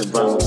and his